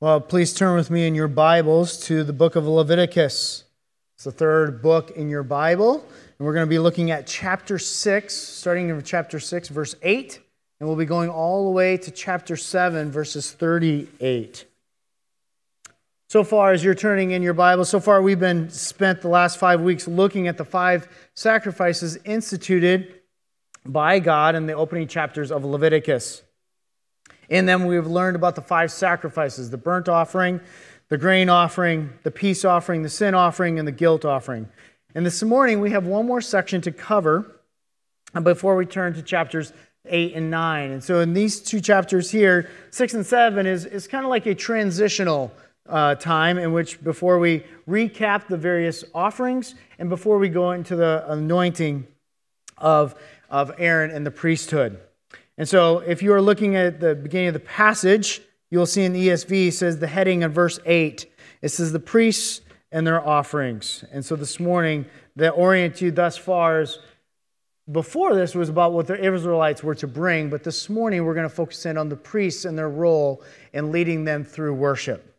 Well, please turn with me in your Bibles to the book of Leviticus. It's the third book in your Bible, and we're going to be looking at chapter 6, starting in chapter 6, verse 8, and we'll be going all the way to chapter 7, verses 38. So far, as you're turning in your Bible, so far we've been spent the last five weeks looking at the five sacrifices instituted by God in the opening chapters of Leviticus. In them, we've learned about the five sacrifices the burnt offering, the grain offering, the peace offering, the sin offering, and the guilt offering. And this morning, we have one more section to cover before we turn to chapters 8 and 9. And so, in these two chapters here, 6 and 7 is, is kind of like a transitional uh, time in which, before we recap the various offerings and before we go into the anointing of, of Aaron and the priesthood. And so, if you are looking at the beginning of the passage, you'll see in the ESV says the heading in verse 8. It says the priests and their offerings. And so this morning, the orient you thus far is before this was about what the Israelites were to bring, but this morning we're going to focus in on the priests and their role in leading them through worship.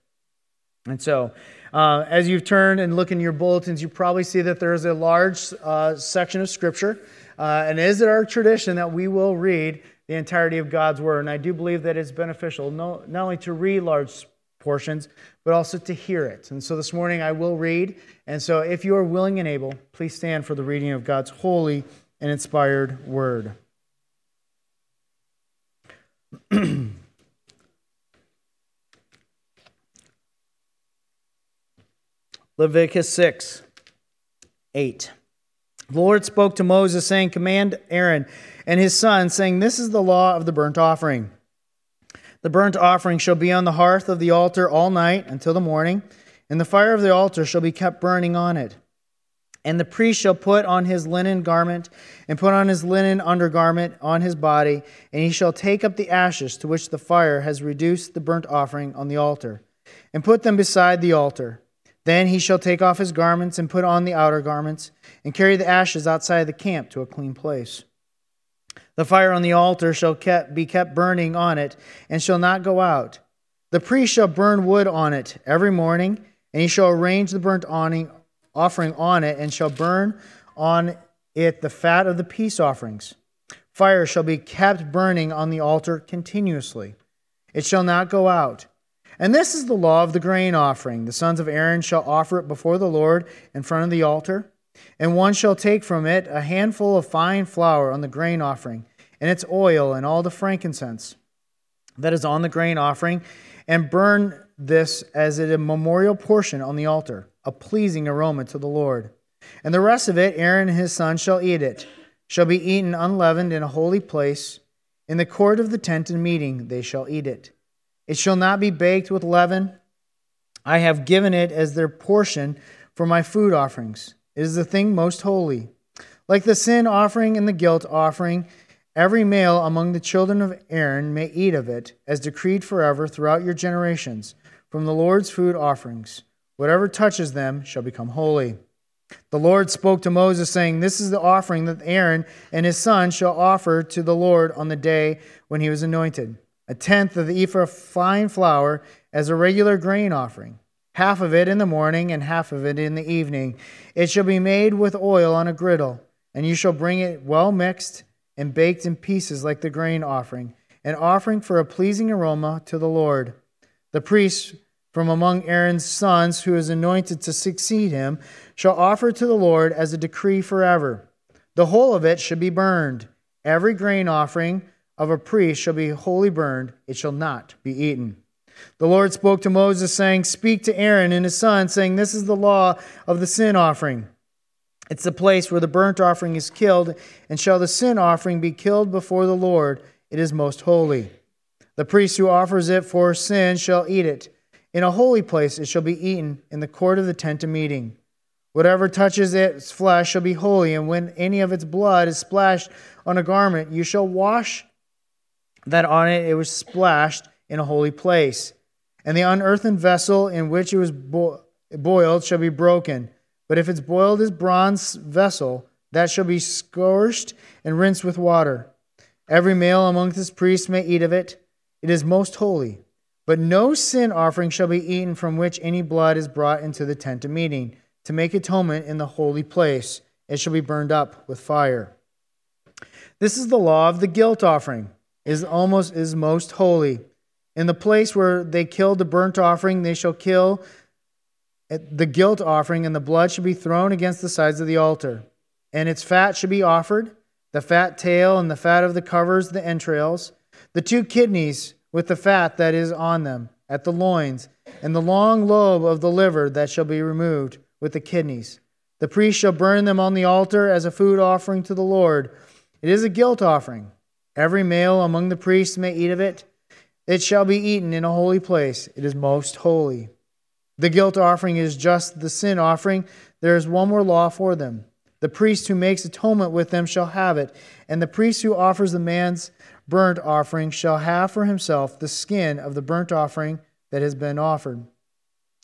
And so, uh, as you've turned and look in your bulletins, you probably see that there is a large uh, section of Scripture. Uh, and is it our tradition that we will read the entirety of God's Word. And I do believe that it's beneficial not only to read large portions, but also to hear it. And so this morning I will read. And so if you are willing and able, please stand for the reading of God's holy and inspired Word. Leviticus 6, 8. The Lord spoke to Moses, saying, Command Aaron and his son, saying, This is the law of the burnt offering. The burnt offering shall be on the hearth of the altar all night until the morning, and the fire of the altar shall be kept burning on it. And the priest shall put on his linen garment, and put on his linen undergarment on his body, and he shall take up the ashes to which the fire has reduced the burnt offering on the altar, and put them beside the altar. Then he shall take off his garments and put on the outer garments, and carry the ashes outside the camp to a clean place. The fire on the altar shall kept, be kept burning on it, and shall not go out. The priest shall burn wood on it every morning, and he shall arrange the burnt offering on it, and shall burn on it the fat of the peace offerings. Fire shall be kept burning on the altar continuously. It shall not go out. And this is the law of the grain offering. The sons of Aaron shall offer it before the Lord in front of the altar. And one shall take from it a handful of fine flour on the grain offering, and its oil, and all the frankincense that is on the grain offering, and burn this as a memorial portion on the altar, a pleasing aroma to the Lord. And the rest of it, Aaron and his sons shall eat it, shall be eaten unleavened in a holy place. In the court of the tent and meeting they shall eat it. It shall not be baked with leaven. I have given it as their portion for my food offerings. It is the thing most holy. Like the sin offering and the guilt offering, every male among the children of Aaron may eat of it, as decreed forever throughout your generations, from the Lord's food offerings. Whatever touches them shall become holy. The Lord spoke to Moses, saying, This is the offering that Aaron and his son shall offer to the Lord on the day when he was anointed a tenth of the ephah fine flour as a regular grain offering half of it in the morning and half of it in the evening. It shall be made with oil on a griddle, and you shall bring it well mixed and baked in pieces like the grain offering, an offering for a pleasing aroma to the Lord. The priest from among Aaron's sons, who is anointed to succeed him, shall offer to the Lord as a decree forever. The whole of it should be burned. Every grain offering of a priest shall be wholly burned, it shall not be eaten. The Lord spoke to Moses, saying, Speak to Aaron and his son, saying, This is the law of the sin offering. It's the place where the burnt offering is killed, and shall the sin offering be killed before the Lord? It is most holy. The priest who offers it for sin shall eat it. In a holy place it shall be eaten, in the court of the tent of meeting. Whatever touches its flesh shall be holy, and when any of its blood is splashed on a garment, you shall wash that on it it was splashed in a holy place. And the unearthen vessel in which it was bo- boiled shall be broken. But if it's boiled as bronze vessel, that shall be scourged and rinsed with water. Every male among his priests may eat of it. It is most holy. But no sin offering shall be eaten from which any blood is brought into the tent of meeting to make atonement in the holy place. It shall be burned up with fire. This is the law of the guilt offering. Is almost is most holy. In the place where they killed the burnt offering, they shall kill the guilt offering, and the blood should be thrown against the sides of the altar. And its fat should be offered, the fat tail and the fat of the covers, the entrails, the two kidneys with the fat that is on them at the loins, and the long lobe of the liver that shall be removed with the kidneys. The priest shall burn them on the altar as a food offering to the Lord. It is a guilt offering. Every male among the priests may eat of it. It shall be eaten in a holy place. It is most holy. The guilt offering is just the sin offering. There is one more law for them. The priest who makes atonement with them shall have it, and the priest who offers the man's burnt offering shall have for himself the skin of the burnt offering that has been offered,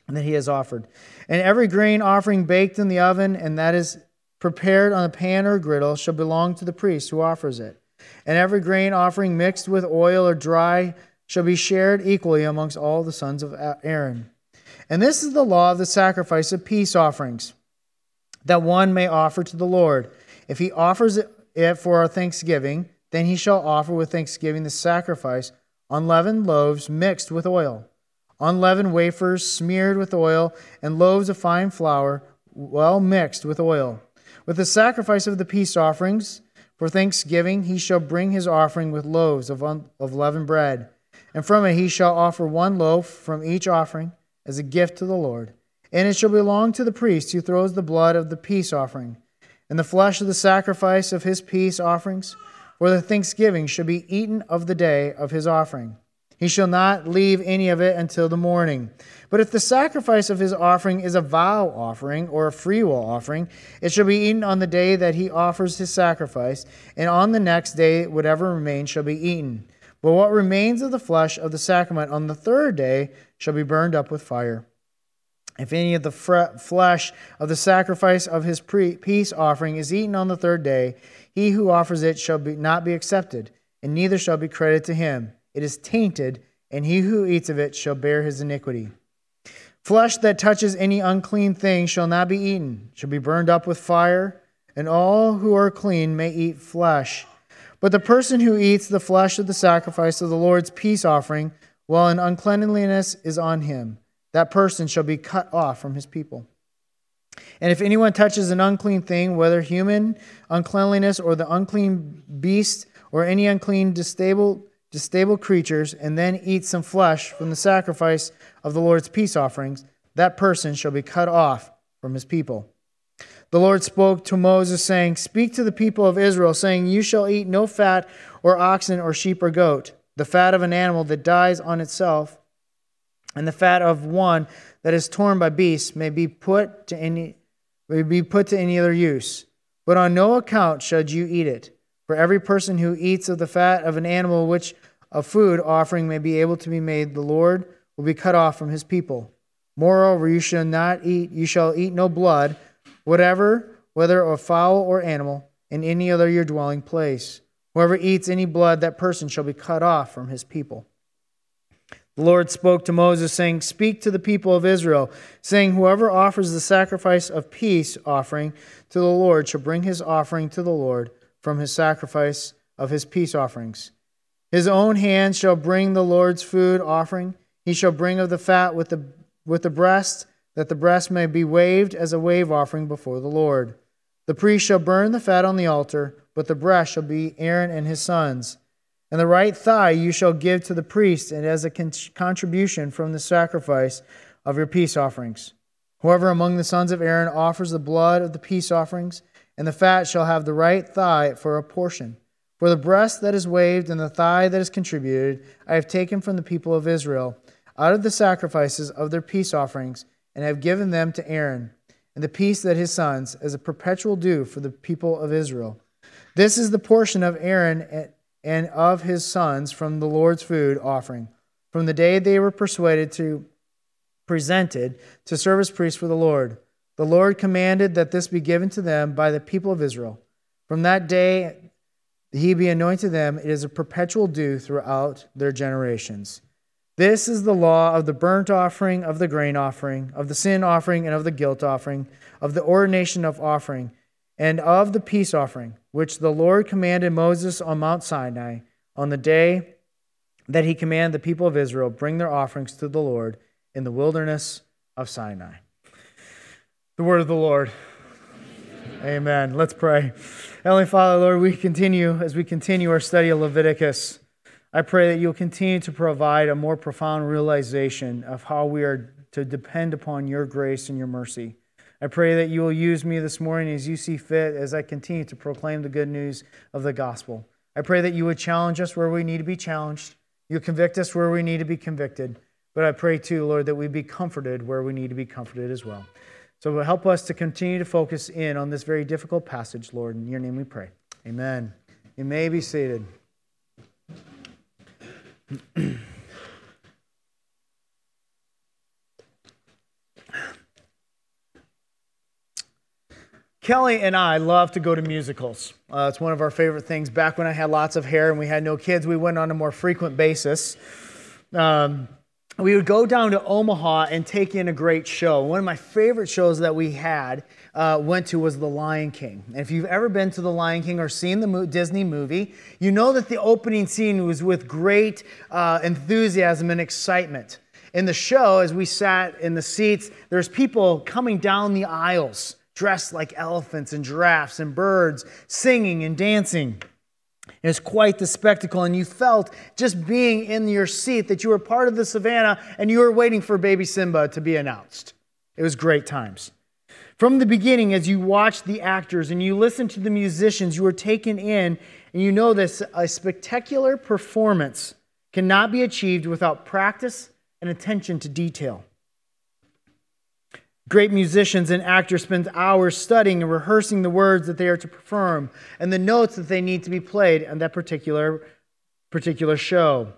and that he has offered. And every grain offering baked in the oven, and that is prepared on a pan or griddle, shall belong to the priest who offers it. And every grain offering mixed with oil or dry shall be shared equally amongst all the sons of Aaron. And this is the law of the sacrifice of peace offerings, that one may offer to the Lord. If he offers it for a thanksgiving, then he shall offer with thanksgiving the sacrifice unleavened loaves mixed with oil, unleavened wafers smeared with oil, and loaves of fine flour well mixed with oil. With the sacrifice of the peace offerings for thanksgiving, he shall bring his offering with loaves of, un- of leavened bread. And from it he shall offer one loaf from each offering as a gift to the Lord. And it shall belong to the priest who throws the blood of the peace offering and the flesh of the sacrifice of his peace offerings for the thanksgiving shall be eaten of the day of his offering. He shall not leave any of it until the morning. But if the sacrifice of his offering is a vow offering or a freewill offering, it shall be eaten on the day that he offers his sacrifice, and on the next day whatever remains shall be eaten. But what remains of the flesh of the sacrament on the third day shall be burned up with fire. If any of the flesh of the sacrifice of his peace offering is eaten on the third day, he who offers it shall be, not be accepted, and neither shall be credited to him. It is tainted, and he who eats of it shall bear his iniquity. Flesh that touches any unclean thing shall not be eaten, shall be burned up with fire, and all who are clean may eat flesh. But the person who eats the flesh of the sacrifice of the Lord's peace offering, while an uncleanliness is on him, that person shall be cut off from his people. And if anyone touches an unclean thing, whether human uncleanliness or the unclean beast or any unclean, distable, distable creatures, and then eats some flesh from the sacrifice of the Lord's peace offerings, that person shall be cut off from his people. The Lord spoke to Moses, saying, Speak to the people of Israel, saying, You shall eat no fat or oxen or sheep or goat, the fat of an animal that dies on itself, and the fat of one that is torn by beasts may be put to any may be put to any other use. But on no account should you eat it. For every person who eats of the fat of an animal which a food offering may be able to be made, the Lord will be cut off from his people. Moreover, you shall not eat you shall eat no blood, whatever, whether of fowl or animal, in any other your dwelling place. Whoever eats any blood, that person shall be cut off from his people. The Lord spoke to Moses, saying, Speak to the people of Israel, saying, Whoever offers the sacrifice of peace offering to the Lord shall bring his offering to the Lord from his sacrifice of his peace offerings. His own hand shall bring the Lord's food offering. He shall bring of the fat with the, with the breast, that the breast may be waved as a wave offering before the Lord. The priest shall burn the fat on the altar, but the breast shall be Aaron and his sons. And the right thigh you shall give to the priest and as a contribution from the sacrifice of your peace offerings. Whoever among the sons of Aaron offers the blood of the peace offerings, and the fat shall have the right thigh for a portion. For the breast that is waved and the thigh that is contributed, I have taken from the people of Israel out of the sacrifices of their peace offerings, and have given them to Aaron, and the peace that his sons, as a perpetual due for the people of Israel. This is the portion of Aaron and of his sons from the Lord's food offering, from the day they were persuaded to presented to serve as priests for the Lord. The Lord commanded that this be given to them by the people of Israel. From that day he be anointed them, it is a perpetual due throughout their generations. This is the law of the burnt offering, of the grain offering, of the sin offering, and of the guilt offering, of the ordination of offering, and of the peace offering, which the Lord commanded Moses on Mount Sinai on the day that he commanded the people of Israel bring their offerings to the Lord in the wilderness of Sinai. The word of the Lord. Amen. Let's pray. Heavenly Father, Lord, we continue as we continue our study of Leviticus. I pray that you'll continue to provide a more profound realization of how we are to depend upon your grace and your mercy. I pray that you will use me this morning as you see fit as I continue to proclaim the good news of the gospel. I pray that you would challenge us where we need to be challenged. You'll convict us where we need to be convicted. But I pray too, Lord, that we be comforted where we need to be comforted as well. So help us to continue to focus in on this very difficult passage, Lord. In your name we pray. Amen. You may be seated. Kelly and I love to go to musicals. Uh, it's one of our favorite things. Back when I had lots of hair and we had no kids, we went on a more frequent basis. Um, we would go down to Omaha and take in a great show. One of my favorite shows that we had uh, went to was The Lion King. And if you've ever been to The Lion King or seen the mo- Disney movie, you know that the opening scene was with great uh, enthusiasm and excitement. In the show, as we sat in the seats, there's people coming down the aisles dressed like elephants and giraffes and birds, singing and dancing. It was quite the spectacle, and you felt just being in your seat that you were part of the savannah and you were waiting for baby Simba to be announced. It was great times. From the beginning, as you watched the actors and you listened to the musicians, you were taken in, and you know this a spectacular performance cannot be achieved without practice and attention to detail. Great musicians and actors spend hours studying and rehearsing the words that they are to perform and the notes that they need to be played in that particular, particular show.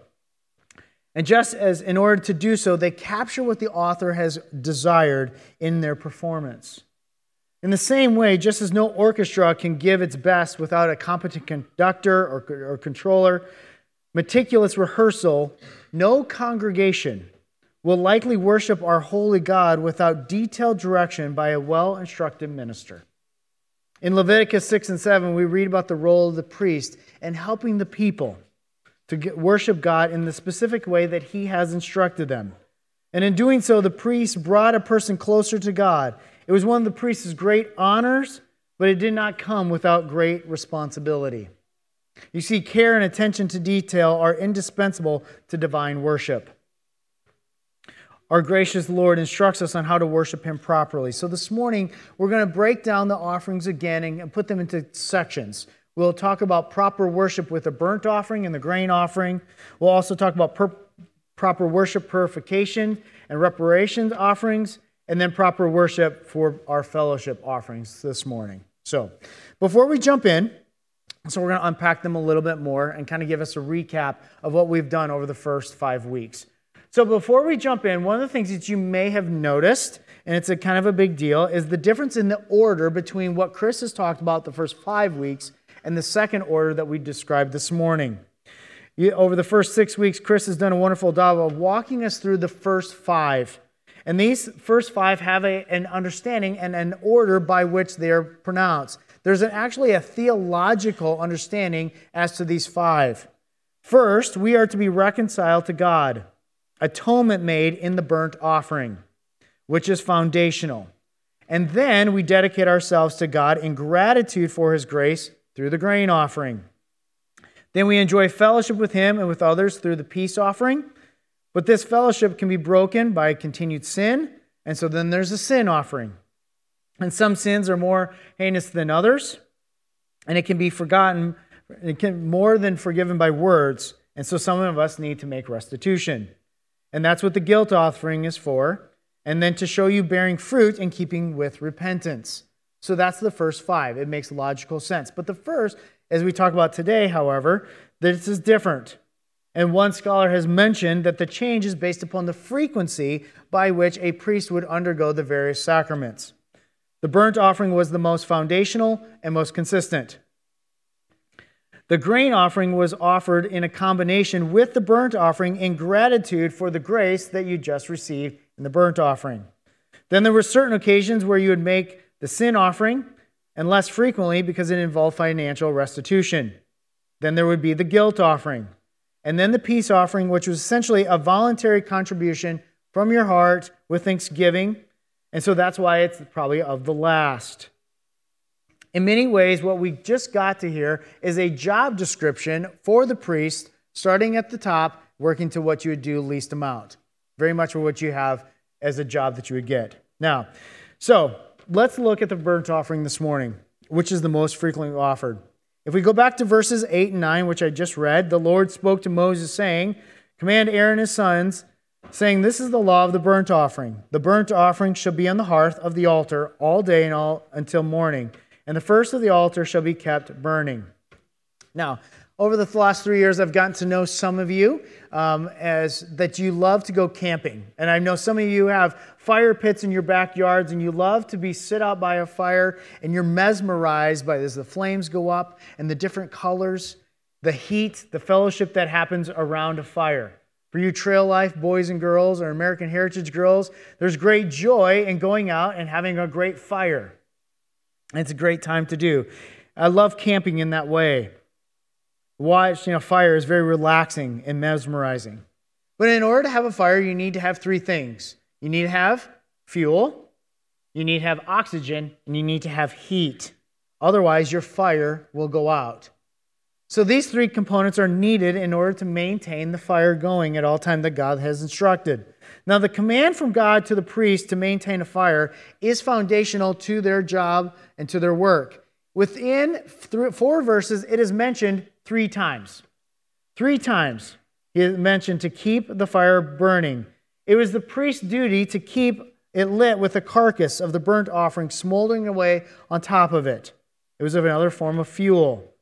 And just as in order to do so, they capture what the author has desired in their performance. In the same way, just as no orchestra can give its best without a competent conductor or, or controller, meticulous rehearsal, no congregation will likely worship our holy God without detailed direction by a well instructed minister. In Leviticus 6 and 7, we read about the role of the priest and helping the people to worship God in the specific way that he has instructed them. And in doing so, the priest brought a person closer to God. It was one of the priest's great honors, but it did not come without great responsibility. You see, care and attention to detail are indispensable to divine worship. Our gracious Lord instructs us on how to worship Him properly. So this morning, we're going to break down the offerings again and put them into sections. We'll talk about proper worship with the burnt offering and the grain offering. We'll also talk about per- proper worship purification and reparations offerings, and then proper worship for our fellowship offerings this morning. So before we jump in, so we're going to unpack them a little bit more and kind of give us a recap of what we've done over the first five weeks. So before we jump in, one of the things that you may have noticed, and it's a kind of a big deal, is the difference in the order between what Chris has talked about the first five weeks and the second order that we described this morning. Over the first six weeks, Chris has done a wonderful job of walking us through the first five. And these first five have a, an understanding and an order by which they are pronounced. There's an, actually a theological understanding as to these five. First, we are to be reconciled to God atonement made in the burnt offering, which is foundational. And then we dedicate ourselves to God in gratitude for his grace through the grain offering. Then we enjoy fellowship with him and with others through the peace offering. But this fellowship can be broken by continued sin, and so then there's a sin offering. And some sins are more heinous than others, and it can be forgotten, it can more than forgiven by words, and so some of us need to make restitution. And that's what the guilt offering is for. And then to show you bearing fruit in keeping with repentance. So that's the first five. It makes logical sense. But the first, as we talk about today, however, this is different. And one scholar has mentioned that the change is based upon the frequency by which a priest would undergo the various sacraments. The burnt offering was the most foundational and most consistent. The grain offering was offered in a combination with the burnt offering in gratitude for the grace that you just received in the burnt offering. Then there were certain occasions where you would make the sin offering, and less frequently because it involved financial restitution. Then there would be the guilt offering, and then the peace offering, which was essentially a voluntary contribution from your heart with thanksgiving. And so that's why it's probably of the last. In many ways, what we just got to hear is a job description for the priest, starting at the top, working to what you would do least amount. Very much for what you have as a job that you would get. Now, so let's look at the burnt offering this morning, which is the most frequently offered. If we go back to verses 8 and 9, which I just read, the Lord spoke to Moses, saying, Command Aaron his sons, saying, This is the law of the burnt offering. The burnt offering shall be on the hearth of the altar all day and all until morning, and the first of the altar shall be kept burning. Now, over the last three years, I've gotten to know some of you um, as that you love to go camping, and I know some of you have fire pits in your backyards, and you love to be sit out by a fire, and you're mesmerized by as the flames go up and the different colors, the heat, the fellowship that happens around a fire. For you trail life boys and girls or American Heritage girls, there's great joy in going out and having a great fire. It's a great time to do. I love camping in that way. Watching a fire is very relaxing and mesmerizing. But in order to have a fire, you need to have three things you need to have fuel, you need to have oxygen, and you need to have heat. Otherwise, your fire will go out. So these three components are needed in order to maintain the fire going at all time that God has instructed. Now, the command from God to the priest to maintain a fire is foundational to their job and to their work. Within four verses, it is mentioned three times. Three times he is mentioned to keep the fire burning. It was the priest's duty to keep it lit with the carcass of the burnt offering smoldering away on top of it. It was of another form of fuel.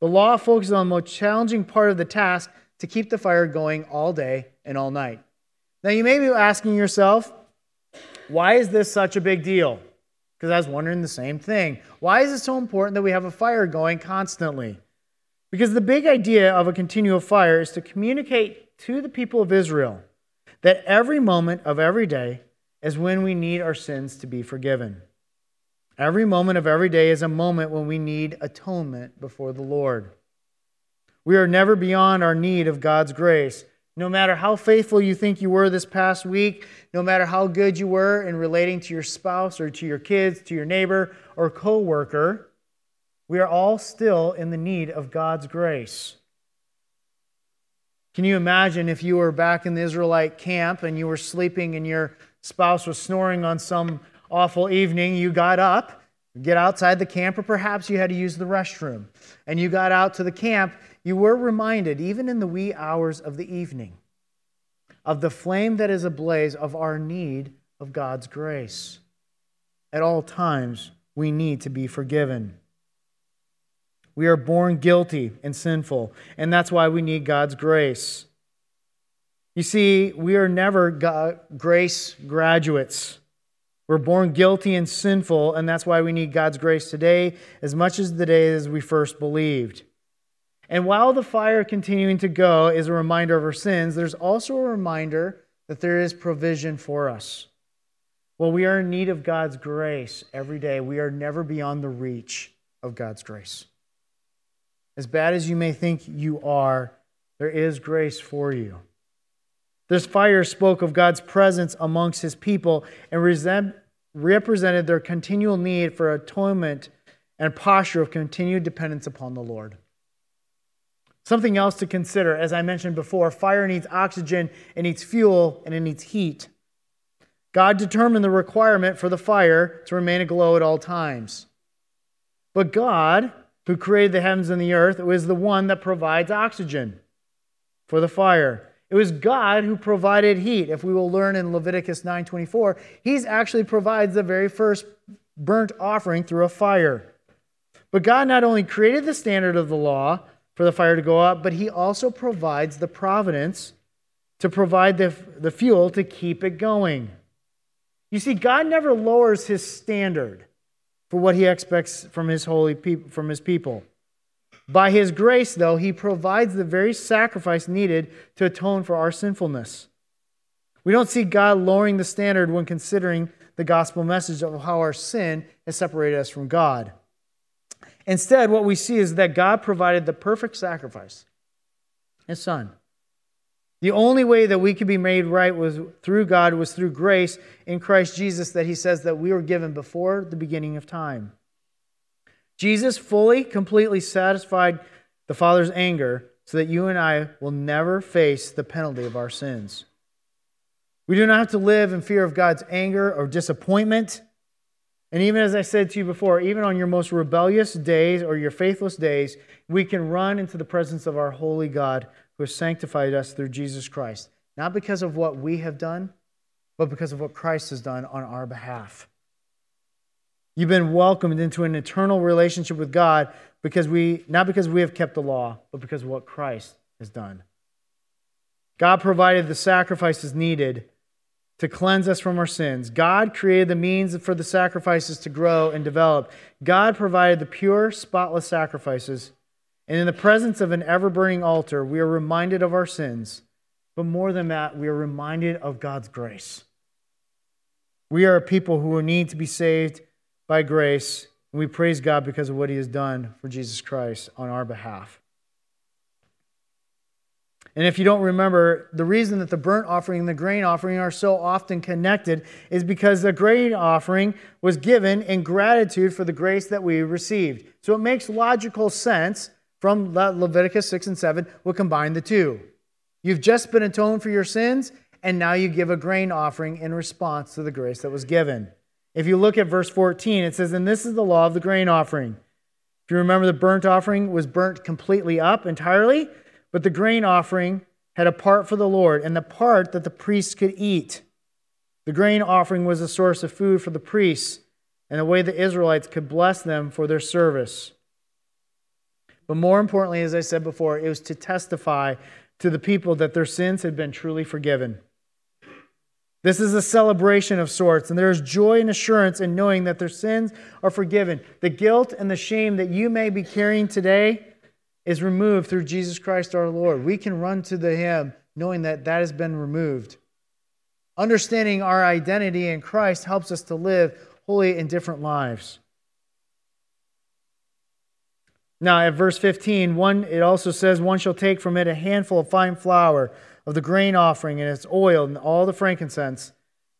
The law focuses on the most challenging part of the task to keep the fire going all day and all night. Now, you may be asking yourself, why is this such a big deal? Because I was wondering the same thing. Why is it so important that we have a fire going constantly? Because the big idea of a continual fire is to communicate to the people of Israel that every moment of every day is when we need our sins to be forgiven. Every moment of every day is a moment when we need atonement before the Lord. We are never beyond our need of God's grace. No matter how faithful you think you were this past week, no matter how good you were in relating to your spouse or to your kids, to your neighbor or coworker, we are all still in the need of God's grace. Can you imagine if you were back in the Israelite camp and you were sleeping and your spouse was snoring on some awful evening, you got up, get outside the camp, or perhaps you had to use the restroom, and you got out to the camp, you were reminded, even in the wee hours of the evening, of the flame that is ablaze of our need of God's grace. At all times, we need to be forgiven. We are born guilty and sinful, and that's why we need God's grace. You see, we are never grace graduates. We're born guilty and sinful, and that's why we need God's grace today as much as the day as we first believed. And while the fire continuing to go is a reminder of our sins, there's also a reminder that there is provision for us. Well, we are in need of God's grace every day. We are never beyond the reach of God's grace. As bad as you may think you are, there is grace for you. This fire spoke of God's presence amongst his people and represented their continual need for atonement and posture of continued dependence upon the Lord. Something else to consider, as I mentioned before, fire needs oxygen, it needs fuel, and it needs heat. God determined the requirement for the fire to remain aglow at all times. But God, who created the heavens and the earth, was the one that provides oxygen for the fire. It was God who provided heat. If we will learn in Leviticus 9:24, he's actually provides the very first burnt offering through a fire. But God not only created the standard of the law for the fire to go up, but he also provides the providence to provide the, the fuel to keep it going. You see, God never lowers his standard for what he expects from his holy people from his people. By his grace, though, he provides the very sacrifice needed to atone for our sinfulness. We don't see God lowering the standard when considering the gospel message of how our sin has separated us from God. Instead, what we see is that God provided the perfect sacrifice, his son. The only way that we could be made right was through God was through grace in Christ Jesus that he says that we were given before the beginning of time. Jesus fully, completely satisfied the Father's anger so that you and I will never face the penalty of our sins. We do not have to live in fear of God's anger or disappointment. And even as I said to you before, even on your most rebellious days or your faithless days, we can run into the presence of our holy God who has sanctified us through Jesus Christ, not because of what we have done, but because of what Christ has done on our behalf. You've been welcomed into an eternal relationship with God because we not because we have kept the law, but because of what Christ has done. God provided the sacrifices needed to cleanse us from our sins. God created the means for the sacrifices to grow and develop. God provided the pure, spotless sacrifices and in the presence of an ever burning altar, we are reminded of our sins. But more than that, we are reminded of God's grace. We are a people who need to be saved by grace, and we praise God because of what He has done for Jesus Christ on our behalf. And if you don't remember, the reason that the burnt offering and the grain offering are so often connected is because the grain offering was given in gratitude for the grace that we received. So it makes logical sense from Leviticus 6 and 7 will combine the two. You've just been atoned for your sins, and now you give a grain offering in response to the grace that was given. If you look at verse 14, it says, And this is the law of the grain offering. If you remember, the burnt offering was burnt completely up entirely, but the grain offering had a part for the Lord, and the part that the priests could eat. The grain offering was a source of food for the priests, and a way the Israelites could bless them for their service. But more importantly, as I said before, it was to testify to the people that their sins had been truly forgiven. This is a celebration of sorts, and there is joy and assurance in knowing that their sins are forgiven. The guilt and the shame that you may be carrying today is removed through Jesus Christ our Lord. We can run to the Him knowing that that has been removed. Understanding our identity in Christ helps us to live holy and different lives. Now, at verse 15, one, it also says, One shall take from it a handful of fine flour of the grain offering and its oil and all the frankincense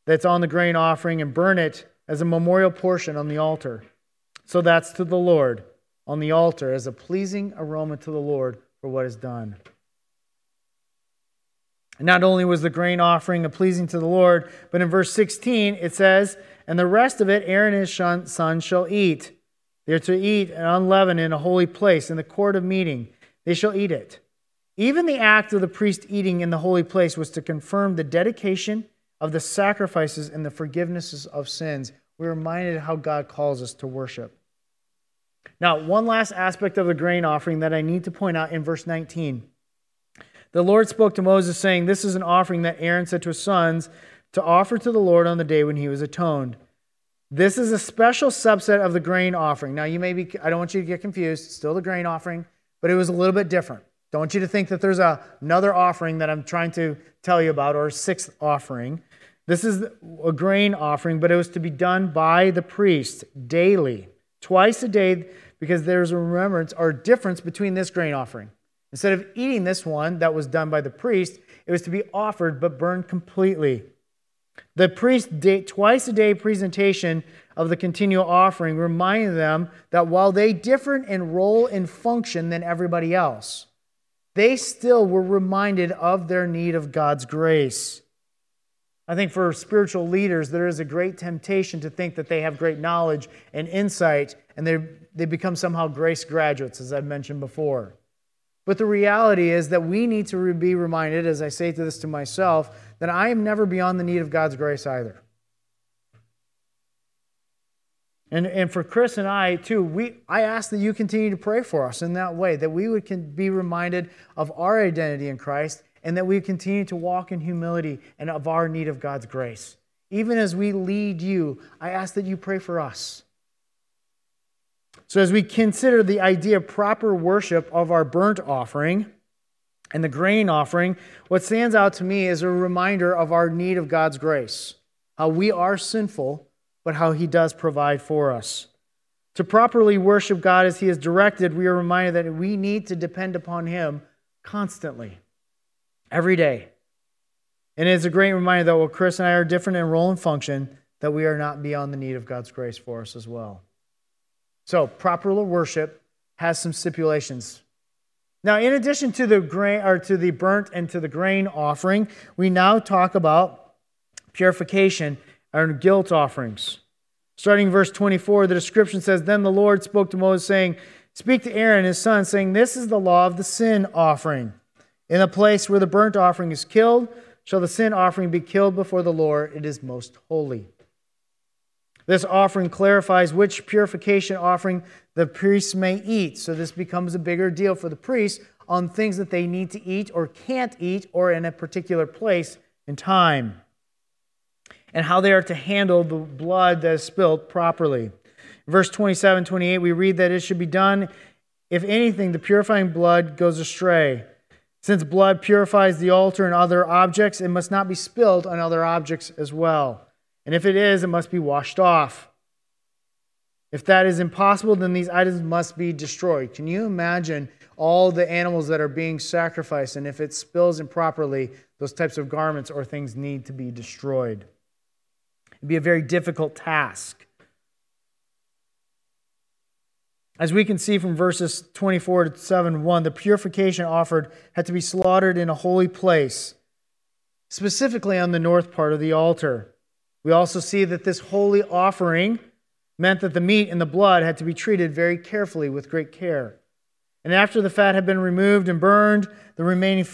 that's on the grain offering and burn it as a memorial portion on the altar. So that's to the Lord on the altar as a pleasing aroma to the Lord for what is done. And not only was the grain offering a pleasing to the Lord, but in verse 16 it says, And the rest of it Aaron and his son shall eat. They are to eat unleavened in a holy place, in the court of meeting. They shall eat it. Even the act of the priest eating in the holy place was to confirm the dedication of the sacrifices and the forgivenesses of sins. We're reminded how God calls us to worship. Now, one last aspect of the grain offering that I need to point out in verse 19. The Lord spoke to Moses, saying, This is an offering that Aaron said to his sons to offer to the Lord on the day when he was atoned. This is a special subset of the grain offering. Now, you may be, I don't want you to get confused. It's still the grain offering, but it was a little bit different. Don't want you to think that there's a, another offering that I'm trying to tell you about or a sixth offering. This is a grain offering, but it was to be done by the priest daily, twice a day, because there's a remembrance or difference between this grain offering. Instead of eating this one that was done by the priest, it was to be offered but burned completely. The priest twice a day presentation of the continual offering reminded them that while they differed in role and function than everybody else, they still were reminded of their need of God's grace. I think for spiritual leaders, there is a great temptation to think that they have great knowledge and insight, and they, they become somehow grace graduates, as I've mentioned before. But the reality is that we need to be reminded, as I say to this to myself, that I am never beyond the need of God's grace either. And, and for Chris and I, too, we, I ask that you continue to pray for us in that way, that we would be reminded of our identity in Christ and that we continue to walk in humility and of our need of God's grace. Even as we lead you, I ask that you pray for us. So, as we consider the idea of proper worship of our burnt offering and the grain offering, what stands out to me is a reminder of our need of God's grace, how we are sinful, but how He does provide for us. To properly worship God as He is directed, we are reminded that we need to depend upon Him constantly, every day. And it's a great reminder that while Chris and I are different in role and function, that we are not beyond the need of God's grace for us as well. So, proper worship has some stipulations. Now, in addition to the grain or to the burnt and to the grain offering, we now talk about purification and guilt offerings. Starting verse 24, the description says, Then the Lord spoke to Moses, saying, Speak to Aaron, his son, saying, This is the law of the sin offering. In the place where the burnt offering is killed, shall the sin offering be killed before the Lord. It is most holy. This offering clarifies which purification offering the priests may eat. So this becomes a bigger deal for the priests on things that they need to eat or can't eat or in a particular place and time. And how they are to handle the blood that is spilled properly. verse 27 28, we read that it should be done if anything, the purifying blood goes astray. Since blood purifies the altar and other objects, it must not be spilled on other objects as well. And if it is, it must be washed off. If that is impossible, then these items must be destroyed. Can you imagine all the animals that are being sacrificed? And if it spills improperly, those types of garments or things need to be destroyed. It'd be a very difficult task. As we can see from verses 24 to 7 1, the purification offered had to be slaughtered in a holy place, specifically on the north part of the altar. We also see that this holy offering meant that the meat and the blood had to be treated very carefully with great care. And after the fat had been removed and burned, the remaining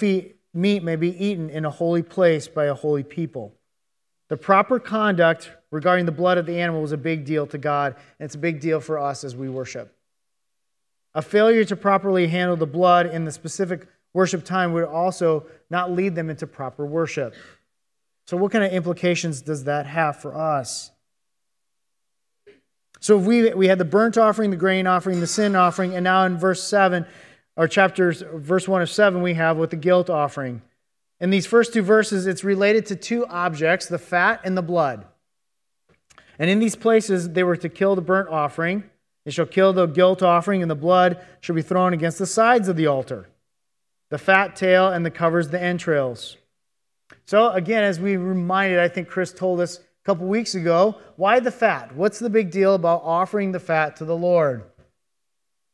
meat may be eaten in a holy place by a holy people. The proper conduct regarding the blood of the animal was a big deal to God, and it's a big deal for us as we worship. A failure to properly handle the blood in the specific worship time would also not lead them into proper worship. So, what kind of implications does that have for us? So, we, we had the burnt offering, the grain offering, the sin offering, and now in verse 7, or chapters, verse 1 of 7, we have with the guilt offering. In these first two verses, it's related to two objects, the fat and the blood. And in these places, they were to kill the burnt offering. They shall kill the guilt offering, and the blood shall be thrown against the sides of the altar. The fat tail and the covers the entrails. So, again, as we reminded, I think Chris told us a couple weeks ago, why the fat? What's the big deal about offering the fat to the Lord?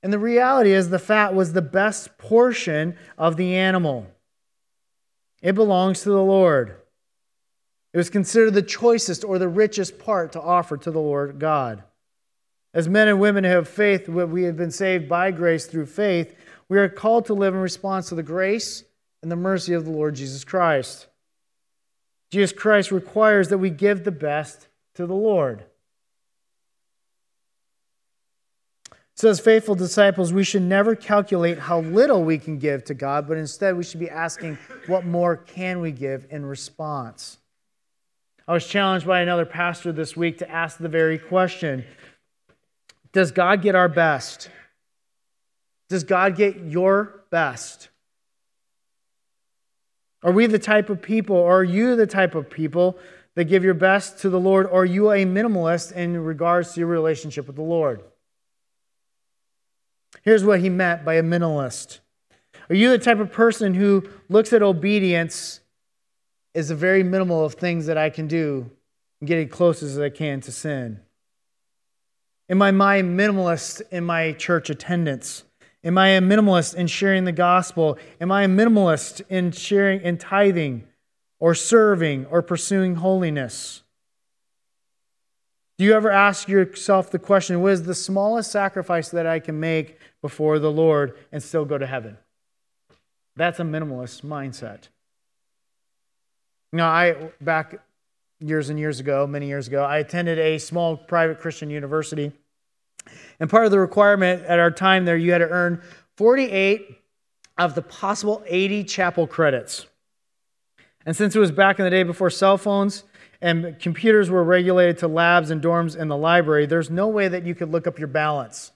And the reality is, the fat was the best portion of the animal, it belongs to the Lord. It was considered the choicest or the richest part to offer to the Lord God. As men and women who have faith, we have been saved by grace through faith, we are called to live in response to the grace and the mercy of the Lord Jesus Christ. Jesus Christ requires that we give the best to the Lord. So, as faithful disciples, we should never calculate how little we can give to God, but instead we should be asking, what more can we give in response? I was challenged by another pastor this week to ask the very question Does God get our best? Does God get your best? Are we the type of people, or are you the type of people that give your best to the Lord, or are you a minimalist in regards to your relationship with the Lord? Here's what he meant by a minimalist. Are you the type of person who looks at obedience as a very minimal of things that I can do and get as close as I can to sin? Am I my minimalist in my church attendance? Am I a minimalist in sharing the gospel? Am I a minimalist in sharing in tithing or serving or pursuing holiness? Do you ever ask yourself the question, what is the smallest sacrifice that I can make before the Lord and still go to heaven? That's a minimalist mindset. Now, I, back years and years ago, many years ago, I attended a small private Christian university. And part of the requirement at our time there, you had to earn 48 of the possible 80 chapel credits. And since it was back in the day before cell phones and computers were regulated to labs and dorms in the library, there's no way that you could look up your balance.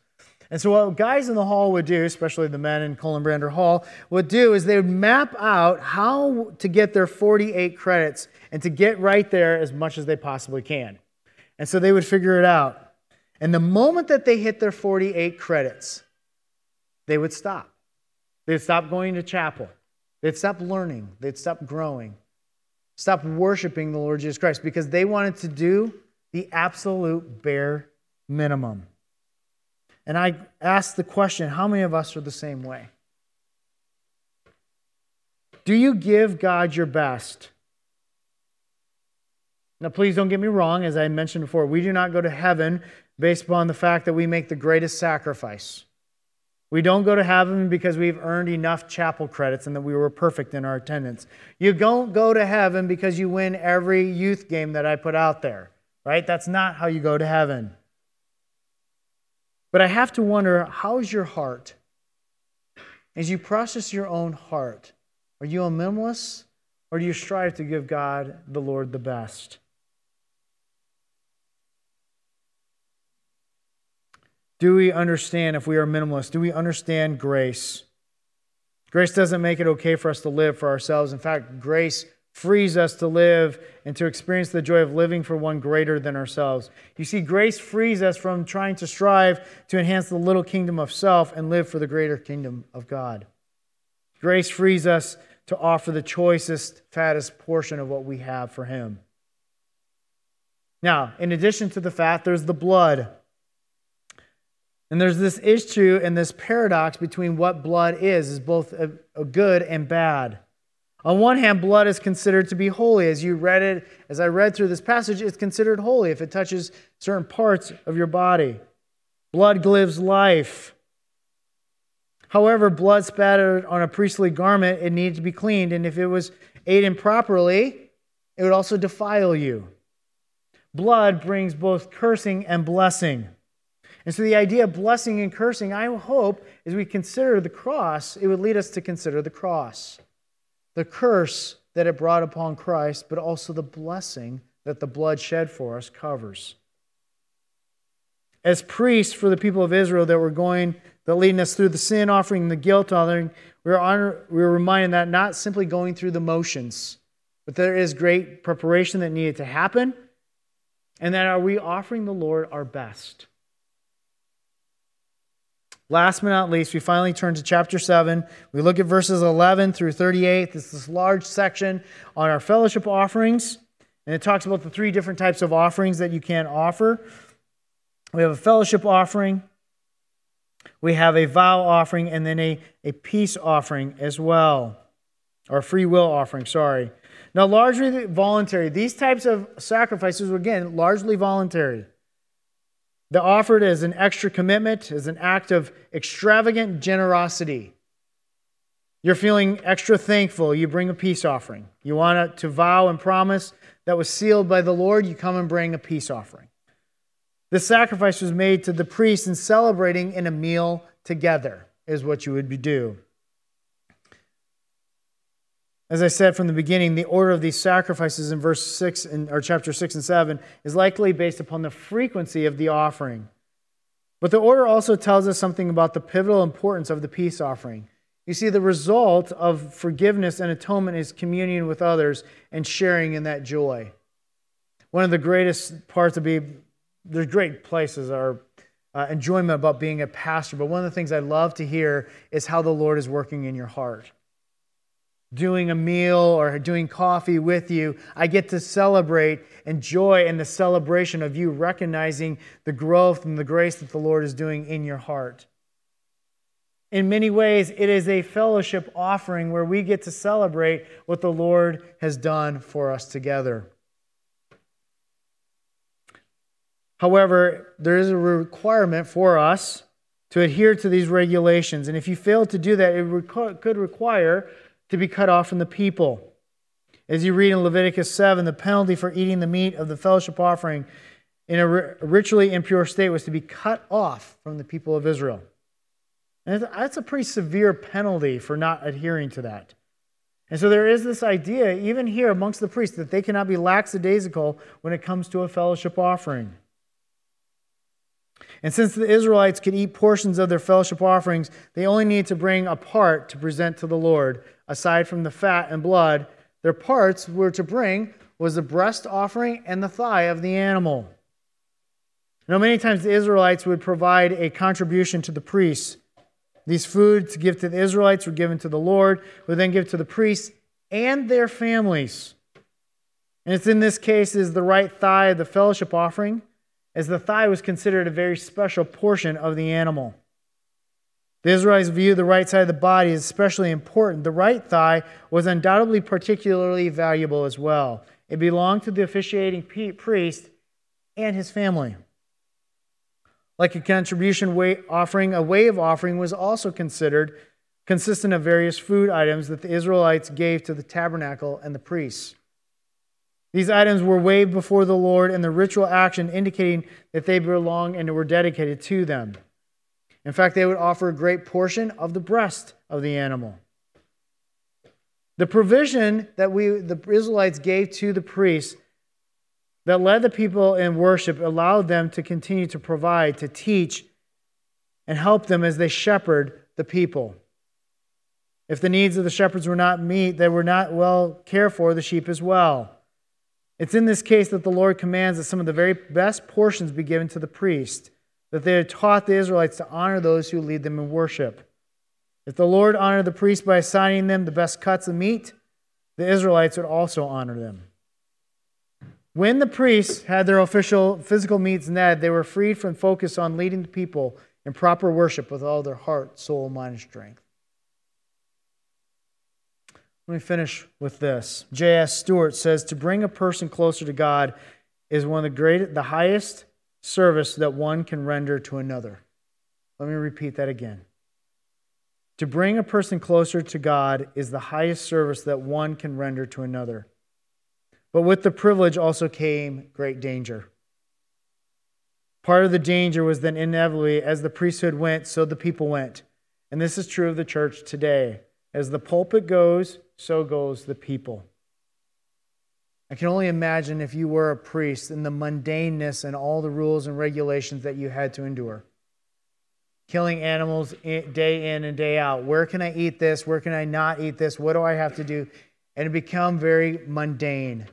And so, what guys in the hall would do, especially the men in Colin Brander Hall, would do is they would map out how to get their 48 credits and to get right there as much as they possibly can. And so they would figure it out. And the moment that they hit their 48 credits, they would stop. They'd stop going to chapel. They'd stop learning. They'd stop growing. Stop worshiping the Lord Jesus Christ because they wanted to do the absolute bare minimum. And I ask the question how many of us are the same way? Do you give God your best? Now, please don't get me wrong. As I mentioned before, we do not go to heaven based upon the fact that we make the greatest sacrifice. We don't go to heaven because we've earned enough chapel credits and that we were perfect in our attendance. You don't go to heaven because you win every youth game that I put out there, right? That's not how you go to heaven. But I have to wonder how's your heart? As you process your own heart, are you a minimalist or do you strive to give God, the Lord, the best? Do we understand if we are minimalists? Do we understand grace? Grace doesn't make it okay for us to live for ourselves. In fact, grace frees us to live and to experience the joy of living for one greater than ourselves. You see, grace frees us from trying to strive to enhance the little kingdom of self and live for the greater kingdom of God. Grace frees us to offer the choicest, fattest portion of what we have for Him. Now, in addition to the fat, there's the blood. And there's this issue and this paradox between what blood is, is both a, a good and bad. On one hand, blood is considered to be holy. As you read it, as I read through this passage, it's considered holy if it touches certain parts of your body. Blood gives life. However, blood spattered on a priestly garment, it needed to be cleaned, and if it was ate improperly, it would also defile you. Blood brings both cursing and blessing. And so, the idea of blessing and cursing, I hope, as we consider the cross, it would lead us to consider the cross the curse that it brought upon Christ, but also the blessing that the blood shed for us covers. As priests for the people of Israel that were going, that leading us through the sin offering the guilt offering, we are, honor, we are reminded that not simply going through the motions, but there is great preparation that needed to happen, and that are we offering the Lord our best? Last but not least, we finally turn to chapter 7. We look at verses 11 through 38. This is this large section on our fellowship offerings. And it talks about the three different types of offerings that you can offer. We have a fellowship offering, we have a vow offering, and then a, a peace offering as well. Or free will offering, sorry. Now, largely voluntary. These types of sacrifices, were again, largely voluntary. The offered as an extra commitment, as an act of extravagant generosity. You're feeling extra thankful, you bring a peace offering. You want to vow and promise that was sealed by the Lord, you come and bring a peace offering. The sacrifice was made to the priest in celebrating in a meal together, is what you would do. As I said from the beginning, the order of these sacrifices in verse 6 in, or chapter 6 and 7 is likely based upon the frequency of the offering. But the order also tells us something about the pivotal importance of the peace offering. You see, the result of forgiveness and atonement is communion with others and sharing in that joy. One of the greatest parts of being, there's great places are uh, enjoyment about being a pastor, but one of the things I love to hear is how the Lord is working in your heart doing a meal or doing coffee with you, I get to celebrate and joy in the celebration of you recognizing the growth and the grace that the Lord is doing in your heart. In many ways, it is a fellowship offering where we get to celebrate what the Lord has done for us together. However, there is a requirement for us to adhere to these regulations. And if you fail to do that, it could require to be cut off from the people. As you read in Leviticus 7, the penalty for eating the meat of the fellowship offering in a ritually impure state was to be cut off from the people of Israel. And that's a pretty severe penalty for not adhering to that. And so there is this idea, even here amongst the priests, that they cannot be lackadaisical when it comes to a fellowship offering. And since the Israelites could eat portions of their fellowship offerings, they only need to bring a part to present to the Lord. Aside from the fat and blood, their parts were to bring was the breast offering and the thigh of the animal. Now, many times the Israelites would provide a contribution to the priests. These foods to give to the Israelites were given to the Lord, would then give to the priests and their families. And it's in this case is the right thigh of the fellowship offering as the thigh was considered a very special portion of the animal. The Israelites viewed the right side of the body as especially important. The right thigh was undoubtedly particularly valuable as well. It belonged to the officiating priest and his family. Like a contribution offering, a wave offering was also considered consistent of various food items that the Israelites gave to the tabernacle and the priests. These items were waved before the Lord in the ritual action indicating that they belonged and were dedicated to them. In fact, they would offer a great portion of the breast of the animal. The provision that we, the Israelites gave to the priests that led the people in worship allowed them to continue to provide, to teach, and help them as they shepherd the people. If the needs of the shepherds were not met, they were not well cared for the sheep as well. It's in this case that the Lord commands that some of the very best portions be given to the priest, that they had taught the Israelites to honor those who lead them in worship. If the Lord honored the priests by assigning them the best cuts of meat, the Israelites would also honor them. When the priests had their official physical meats net, they were freed from focus on leading the people in proper worship with all their heart, soul, mind, and strength. Let me finish with this. J.S. Stewart says to bring a person closer to God is one of the greatest, the highest service that one can render to another. Let me repeat that again. To bring a person closer to God is the highest service that one can render to another. But with the privilege also came great danger. Part of the danger was that inevitably, as the priesthood went, so the people went. And this is true of the church today. As the pulpit goes, so goes the people. I can only imagine if you were a priest and the mundaneness and all the rules and regulations that you had to endure. Killing animals day in and day out. Where can I eat this? Where can I not eat this? What do I have to do? And it become very mundane.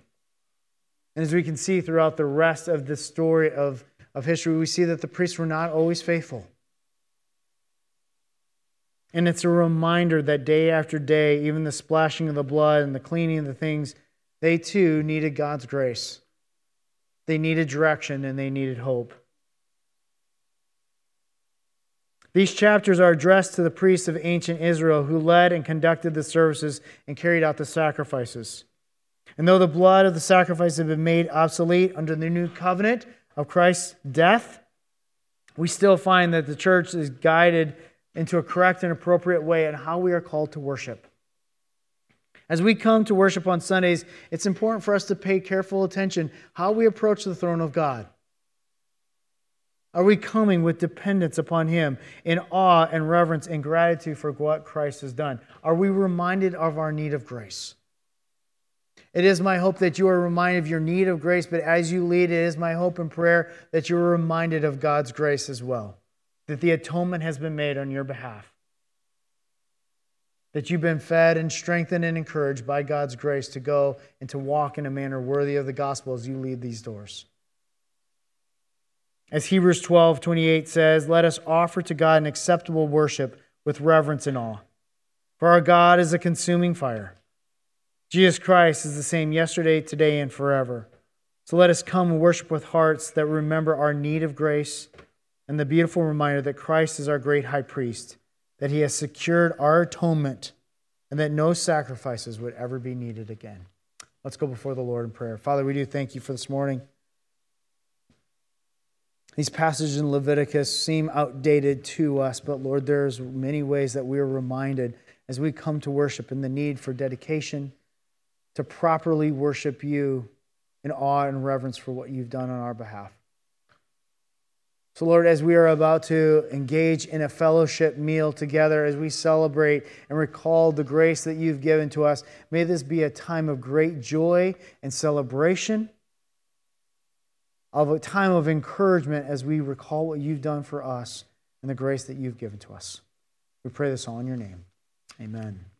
And as we can see throughout the rest of the story of, of history, we see that the priests were not always faithful. And it's a reminder that day after day, even the splashing of the blood and the cleaning of the things, they too needed God's grace. They needed direction and they needed hope. These chapters are addressed to the priests of ancient Israel who led and conducted the services and carried out the sacrifices. And though the blood of the sacrifice had been made obsolete under the new covenant of Christ's death, we still find that the church is guided into a correct and appropriate way in how we are called to worship. As we come to worship on Sundays, it's important for us to pay careful attention how we approach the throne of God. Are we coming with dependence upon Him in awe and reverence and gratitude for what Christ has done? Are we reminded of our need of grace? It is my hope that you are reminded of your need of grace, but as you lead, it is my hope and prayer that you are reminded of God's grace as well that the atonement has been made on your behalf. That you've been fed and strengthened and encouraged by God's grace to go and to walk in a manner worthy of the gospel as you lead these doors. As Hebrews 12 28 says, let us offer to God an acceptable worship with reverence and awe. For our God is a consuming fire. Jesus Christ is the same yesterday, today, and forever. So let us come and worship with hearts that remember our need of grace and the beautiful reminder that Christ is our great high priest, that he has secured our atonement, and that no sacrifices would ever be needed again. Let's go before the Lord in prayer. Father, we do thank you for this morning. These passages in Leviticus seem outdated to us, but Lord, there's many ways that we are reminded as we come to worship in the need for dedication to properly worship you in awe and reverence for what you've done on our behalf. So, Lord, as we are about to engage in a fellowship meal together, as we celebrate and recall the grace that you've given to us, may this be a time of great joy and celebration. of a time of encouragement as we recall what you've done for us and the grace that you've given to us. We pray this all in your name. Amen.